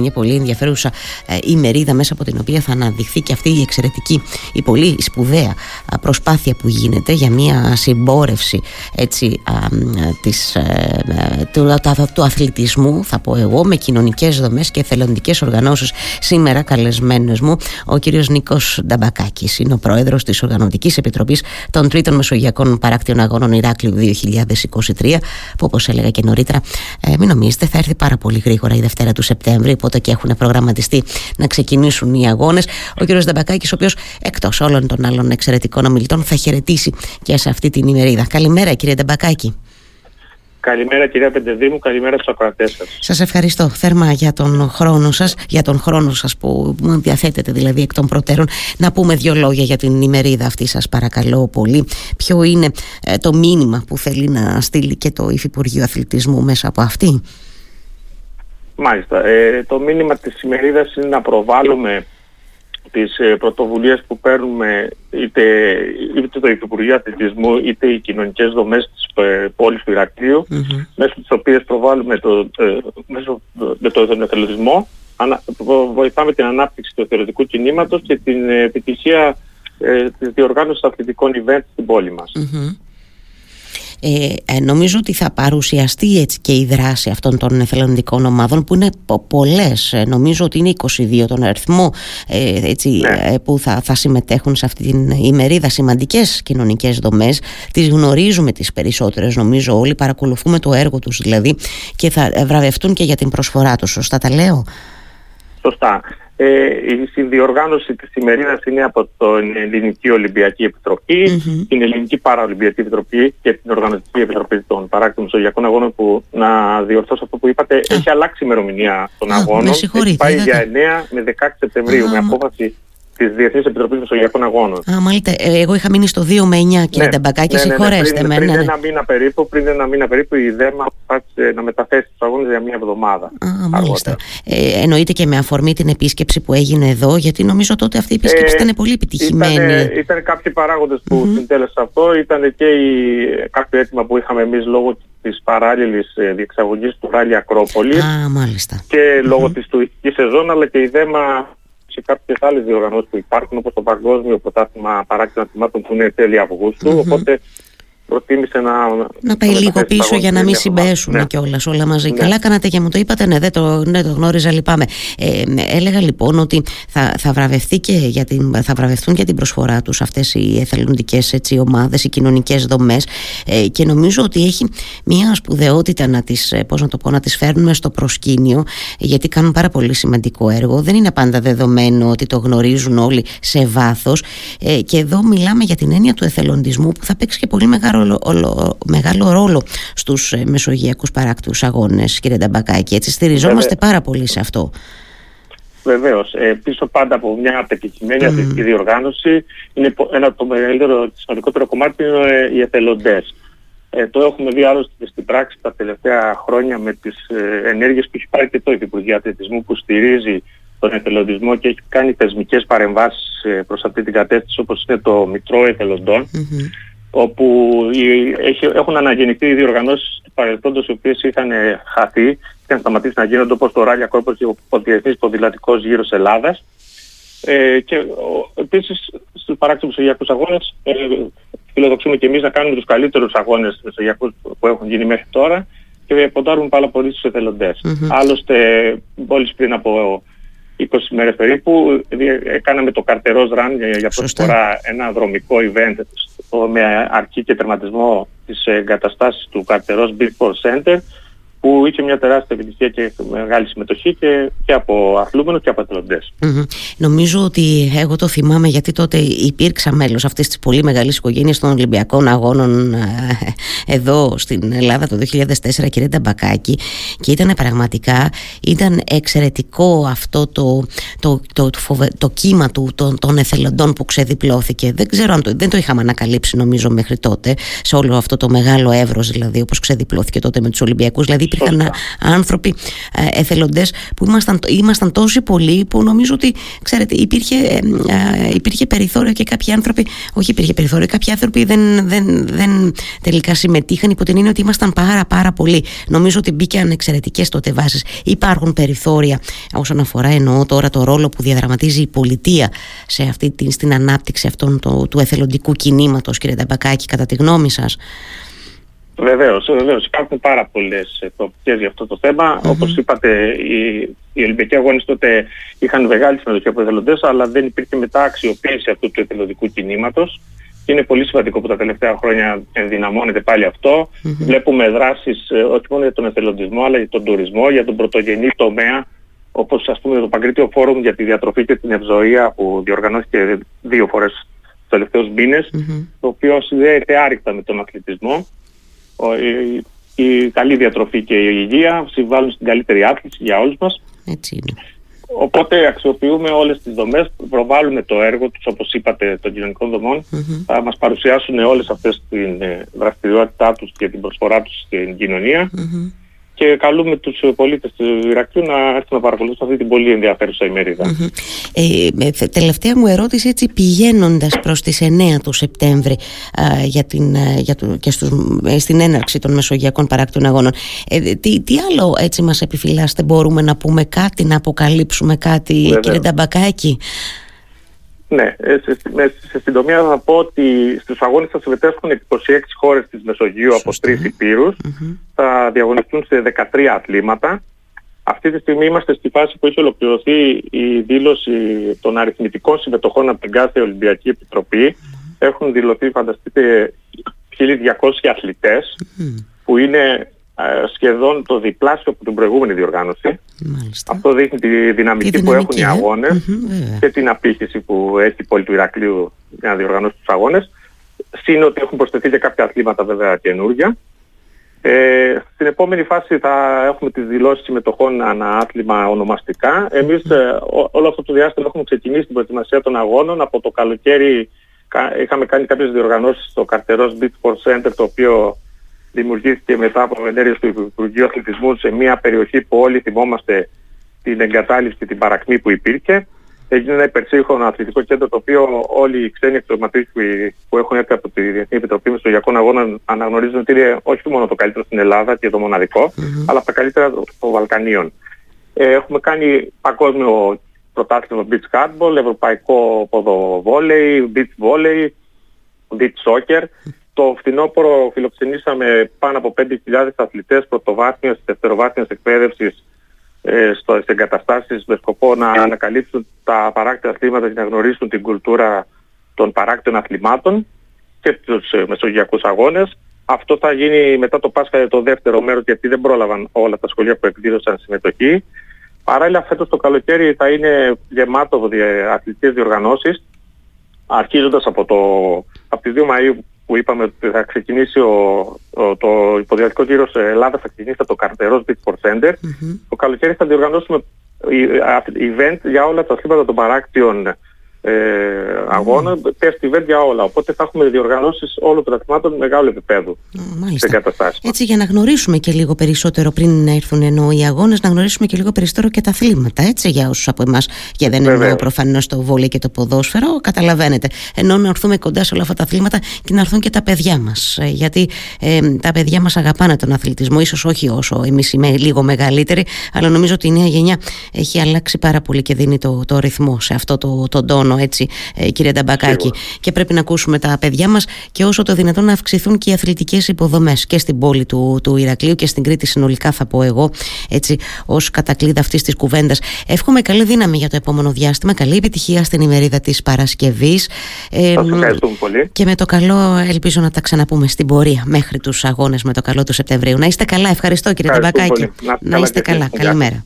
Μια πολύ ενδιαφέρουσα ε, ημερίδα μέσα από την οποία θα αναδειχθεί και αυτή η εξαιρετική, η πολύ σπουδαία προσπάθεια που γίνεται για μια συμπόρευση έτσι, της, ε, ε, του, του αθλητισμού θα πω εγώ με κοινωνικές δομές και εθελοντικές οργανώσεις. Σήμερα καλεσμένος μου ο κύριος Νίκος Νταμπακάκης είναι ο πρόεδρος της Οργανωτικής Επιτροπής των Τρίτων Μεσογειακών Παράκτιων Αγώνων Ηράκλειου 2023 που όπως έλεγα και νωρίτερα μην νομίζετε θα έρθει πάρα πολύ γρήγορα η Δευτέρα του Σεπτέμβρη οπότε και έχουν προγραμματιστεί να ξεκινήσουν οι αγώνες. Ο κ. Δαμπακάκης, ο οποίος εκτός όλων των άλλων εξαιρετικών ομιλητών θα χαιρετήσει και σε αυτή την ημερίδα. Καλημέρα κύριε Νταμπακάκη. Καλημέρα κυρία Πεντεδήμου, καλημέρα στους ακροατές σας. Σας ευχαριστώ θερμά για τον χρόνο σας, για τον χρόνο σας που μου διαθέτετε δηλαδή εκ των προτέρων. Να πούμε δύο λόγια για την ημερίδα αυτή σας παρακαλώ πολύ. Ποιο είναι ε, το μήνυμα που θέλει να στείλει και το Υφυπουργείο Αθλητισμού μέσα από αυτή; Μάλιστα. Ε, το μήνυμα της ημερίδας είναι να προβάλλουμε τις ε, πρωτοβουλίες που παίρνουμε είτε, είτε το Υπουργείο Αθλητισμού είτε οι κοινωνικές δομές της ε, πόλης του Ηρακλείου mm-hmm. μέσω τις οποίες προβάλλουμε το, ε, μέσω, με τον εθελοντισμό βοηθάμε την ανάπτυξη του εθελοντικού κινήματος και την επιτυχία ε, της διοργάνωσης αθλητικών events στην πόλη μας. Ε, ε, νομίζω ότι θα παρουσιαστεί έτσι και η δράση αυτών των εθελοντικών ομάδων που είναι πολλές. Ε, νομίζω ότι είναι 22 τον αριθμό ε, έτσι, ναι. που θα, θα συμμετέχουν σε αυτή την ημερίδα. Σημαντικές κοινωνικές δομές. Τις γνωρίζουμε τις περισσότερες νομίζω όλοι. Παρακολουθούμε το έργο τους δηλαδή και θα βραβευτούν και για την προσφορά τους. Σωστά τα λέω; Σωστά ε, η συνδιοργάνωση της ημερίδας είναι από την Ελληνική Ολυμπιακή την Ελληνική Παραολυμπιακή Επιτροπή και την Οργανωτική Επιτροπή των Παράκτων Μεσογειακών Αγώνων που να διορθώσω αυτό που είπατε, έχει αλλάξει η ημερομηνία των αγώνων. Έχει πάει για 9 με 16 Σεπτεμβρίου με απόφαση της Διεθνής Επιτροπής Μεσογειακών Αγώνων. Α, μάλιστα. Ε, εγώ είχα μείνει στο 2 με 9, κύριε ναι, Νταμπακάκη, ναι, ναι, ναι, συγχωρέστε με. Πριν, ναι, ένα μήνα περίπου, πριν ένα μήνα περίπου, η ΔΕΜΑ αποφάσισε να μεταθέσει τους αγώνες για μία εβδομάδα. Α, μάλιστα. Ε, εννοείται και με αφορμή την επίσκεψη που έγινε εδώ, γιατί νομίζω τότε αυτή η επίσκεψη ε, ήταν πολύ επιτυχημένη. Ήταν, ήταν κάποιοι παράγοντες που mm-hmm. συντέλεσαν αυτό, ήταν και η, κάποιο αίτημα που είχαμε εμείς λόγω της παράλληλης ε, διεξαγωγής του Ράλι Ακρόπολη. Α, μάλιστα. Και λόγω mm-hmm. της τουριστικής σεζόν, αλλά και η ΔΕΜΑ σε κάποιες άλλες διοργανώσεις που υπάρχουν, όπως το Παγκόσμιο Πρωτάθλημα Παράκτημα Θυμάτων που είναι τέλη Αυγούστου. Mm-hmm. Οπότε προτίμησε να. Να πάει λίγο πίσω για να μην συμπέσουν ναι. κιόλας όλα μαζί. Ναι. Καλά κάνατε και μου το είπατε, ναι, δεν το, ναι, το γνώριζα, λυπάμαι. Ε, έλεγα λοιπόν ότι θα, θα, βραβευτεί και για την, θα βραβευτούν για την προσφορά τους αυτές οι εθελοντικές ομάδες, οι κοινωνικές δομές ε, και νομίζω ότι έχει μια σπουδαιότητα να τις ε, πώς να το πω, να τις φέρνουμε στο προσκήνιο γιατί κάνουν πάρα πολύ σημαντικό έργο. Δεν είναι πάντα δεδομένο ότι το γνωρίζουν όλοι σε βάθος. Ε, και εδώ μιλάμε για την έννοια του εθελοντισμού που θα παίξει και πολύ μεγάλο μεγάλο, μεγάλο ρόλο στους ε, μεσογειακούς παράκτους αγώνες κύριε Νταμπακάκη έτσι στηριζόμαστε πάρα πολύ σε αυτό Βεβαίως. Ε, πίσω πάντα από μια πετυχημένη mm. διοργάνωση είναι ένα από το μεγαλύτερο, σημαντικότερο κομμάτι είναι ε, οι εθελοντές. Ε, το έχουμε δει άλλωστε στην πράξη τα τελευταία χρόνια με τις ε, ενέργειες που έχει πάρει και το Υπουργείο Αθλητισμού που στηρίζει τον εθελοντισμό και έχει κάνει θεσμικές παρεμβάσεις ε, προς αυτή την κατεύθυνση όπως είναι το Μητρό Εθελοντών. Mm-hmm όπου έχουν αναγεννηθεί οι διοργανώσεις του παρελθόντος οι οποίες είχαν χαθεί, είχαν σταματήσει να γίνονται όπως το Ράλια Κόρπος και ο Διεθνής Ποδηλατικός Γύρος Ελλάδας. Ε, και επίσης στους παράκτητους μεσογειακούς αγώνες ε, φιλοδοξούμε και εμείς να κάνουμε τους καλύτερους αγώνες μεσογειακούς που έχουν γίνει μέχρι τώρα και ποντάρουμε πάρα πολύ στους εθελοντές. Mm-hmm. Άλλωστε, μόλις πριν από 20 μέρες περίπου κάναμε το καρτερός ραν για πρώτη φορά ένα δρομικό event με αρκή και τερματισμό της εγκαταστάσης του καρτερός Big Center που είχε μια τεράστια επιτυχία και μεγάλη συμμετοχή και, και από αθλούμενους και από εθελοντές. Νομίζω ότι εγώ το θυμάμαι γιατί τότε υπήρξα μέλος αυτής της πολύ μεγάλης οικογένειας των Ολυμπιακών Αγώνων ε, εδώ στην Ελλάδα το 2004 κύριε Νταμπακάκη και ήταν πραγματικά ήταν εξαιρετικό αυτό το, το, το, το, το κύμα του, των, των εθελοντών που ξεδιπλώθηκε. Δεν ξέρω αν το, δεν το είχαμε ανακαλύψει νομίζω μέχρι τότε σε όλο αυτό το μεγάλο εύρος δηλαδή όπως ξεδιπλώθηκε τότε με τους Ολυμπιακούς δηλαδή υπήρχαν άνθρωποι ε, εθελοντές που ήμασταν, ήμασταν τόσοι πολλοί που νομίζω ότι ξέρετε υπήρχε, ε, υπήρχε περιθώριο και κάποιοι άνθρωποι όχι υπήρχε περιθώριο, κάποιοι άνθρωποι δεν, δεν, δεν τελικά συμμετείχαν υπό την έννοια ότι ήμασταν πάρα πάρα πολλοί. Νομίζω ότι μπήκαν εξαιρετικές τότε βάσεις. Υπάρχουν περιθώρια όσον αφορά εννοώ τώρα το ρόλο που διαδραματίζει η πολιτεία σε αυτή την, στην ανάπτυξη αυτών το, του εθελοντικού κινήματος. Κύριε Ταμπακάκη κατά τη γνώμη σας Βεβαίως, βεβαίως. Υπάρχουν πάρα πολλές προοπτικές για αυτό το θέμα. Mm-hmm. Όπως είπατε, οι, οι Ολυμπιακοί Αγώνες τότε είχαν μεγάλη συμμετοχή από εθελοντές, αλλά δεν υπήρχε μετά αξιοποίηση αυτού του εθελοντικού κινήματος. Είναι πολύ σημαντικό που τα τελευταία χρόνια ενδυναμώνεται πάλι αυτό. Mm-hmm. Βλέπουμε δράσεις ε, όχι μόνο για τον εθελοντισμό, αλλά για τον τουρισμό, για τον πρωτογενή τομέα, όπως ας πούμε το Παγκρίτιο Φόρουμ για τη διατροφή και την ευζοία που διοργανώθηκε δύο φορές τους τελευταίους μήνες, mm-hmm. το οποίο συνδέεται άρρηκτα με τον αθλητισμό η, η καλή διατροφή και η υγεία συμβάλλουν στην καλύτερη άθληση για όλους μας. Έτσι είναι. Οπότε αξιοποιούμε όλες τις δομές, προβάλλουμε το έργο τους, όπως είπατε, των κοινωνικών δομών. Mm-hmm. Θα μας παρουσιάσουν όλες αυτές την ε, δραστηριότητά τους και την προσφορά τους στην κοινωνία. Mm-hmm και καλούμε τους πολίτες του Ηρακλείου να έρθουν να παρακολουθήσουν αυτή την πολύ ενδιαφέρουσα Ε, τελευταία μου ερώτηση έτσι πηγαίνοντας προς τις 9 του Σεπτέμβρη για την, για το, και στους, ε, στην έναρξη των Μεσογειακών Παράκτων Αγώνων ε, τι, τι άλλο έτσι μας επιφυλάσσετε μπορούμε να πούμε κάτι, να αποκαλύψουμε κάτι Βεβαίως. κύριε Νταμπακάκη; Ναι, ε, σε, σε συντομία θα πω ότι στους αγώνες θα συμμετέχουν 26 χώρες της Μεσογείου από τρεις υπήρους. Θα διαγωνιστούν σε 13 αθλήματα. Αυτή τη στιγμή είμαστε στη φάση που έχει ολοκληρωθεί η δήλωση των αριθμητικών συμμετοχών από την κάθε Ολυμπιακή Επιτροπή. Έχουν δηλωθεί, φανταστείτε, 1.200 αθλητές, που είναι ε, σχεδόν το διπλάσιο από την προηγούμενη διοργάνωση. Μάλιστα. Αυτό δείχνει τη δυναμική, που έχουν οι ε; αγωνες και την απήχηση που έχει η πόλη του Ηρακλείου για να διοργανώσει τους αγώνες. Συν ότι έχουν προσθεθεί και κάποια αθλήματα βέβαια καινούργια. Ε, στην επόμενη φάση θα έχουμε τις δηλώσεις συμμετοχών ανά άθλημα ονομαστικά. Εμείς ε, όλο αυτό το διάστημα έχουμε ξεκινήσει την προετοιμασία των αγώνων. Από το καλοκαίρι είχαμε κάνει κάποιες διοργανώσεις στο Καρτερός Beach Sports Center το οποίο δημιουργήθηκε μετά από ενέργειες του Υπουργείου Αθλητισμού σε μια περιοχή που όλοι θυμόμαστε την εγκατάλειψη και την παρακμή που υπήρχε. Έγινε ένα υπερσύγχρονο αθλητικό κέντρο το οποίο όλοι οι ξένοι αξιωματικοί που έχουν έρθει από τη Διεθνή Επιτροπή Μεσογειακών Αγώνων αναγνωρίζουν ότι είναι όχι μόνο το καλύτερο στην Ελλάδα και το μοναδικό, mm-hmm. αλλά από τα καλύτερα των Βαλκανίων. Ε, έχουμε κάνει παγκόσμιο πρωτάθλημα beach handball, ευρωπαϊκό ποδοβόλεϊ, beach volley, beach soccer το φθινόπωρο φιλοξενήσαμε πάνω από 5.000 αθλητές πρωτοβάθμιας και δευτεροβάθμιας εκπαίδευσης ε, στις εγκαταστάσεις με σκοπό να ανακαλύψουν τα παράκτια αθλήματα και να γνωρίσουν την κουλτούρα των παράκτων αθλημάτων και τους ε, μεσογειακούς αγώνες. Αυτό θα γίνει μετά το Πάσχα το δεύτερο μέρος γιατί δεν πρόλαβαν όλα τα σχολεία που εκδίδωσαν συμμετοχή. Παράλληλα φέτος το καλοκαίρι θα είναι γεμάτο αθλητικές διοργανώσεις αρχίζοντας από, το, από τις 2 Μαΐου που είπαμε ότι θα ξεκινήσει ο, ο, το υποδιατικό γύρο σε Ελλάδα, θα ξεκινήσει από το Καρτερός Beach Sport Center. Mm-hmm. Το καλοκαίρι θα διοργανώσουμε event για όλα τα αθλήματα των παράκτιων ε, αγώνα, mm. test event για όλα. Οπότε θα έχουμε διοργανώσεις όλων των αθλημάτων μεγάλου επίπεδου Μάλιστα. Έτσι, για να γνωρίσουμε και λίγο περισσότερο πριν να έρθουν ενώ οι αγώνες, να γνωρίσουμε και λίγο περισσότερο και τα αθλήματα. Έτσι, για όσους από εμάς, και δεν εννοώ προφανώς το βόλιο και το ποδόσφαιρο, καταλαβαίνετε. Ενώ να έρθουμε κοντά σε όλα αυτά τα αθλήματα και να έρθουν και τα παιδιά μας. Ε, γιατί ε, τα παιδιά μας αγαπάνε τον αθλητισμό, ίσως όχι όσο εμείς είμαι λίγο μεγαλύτεροι, αλλά νομίζω ότι η νέα γενιά έχει αλλάξει πάρα πολύ και δίνει το, το ρυθμό σε αυτό το, το τόνο έτσι, ε, κύριε Νταμπακάκη. Και πρέπει να ακούσουμε τα παιδιά μας και όσο το δυνατόν να αυξηθούν και οι αθλητικές υποδομές και στην πόλη του, του Ηρακλείου και στην Κρήτη συνολικά, θα πω εγώ, έτσι, ως κατακλείδα αυτής της κουβέντας. Εύχομαι καλή δύναμη για το επόμενο διάστημα. Καλή επιτυχία στην ημερίδα της Παρασκευής. Ε, πολύ. Και με το καλό, ελπίζω να τα ξαναπούμε στην πορεία μέχρι τους αγώνες με το καλό του Σεπτεμβρίου. Να είστε καλά. Ευχαριστώ, κύριε Νταμπακάκη. Να, να είστε καλά. Καλημέρα.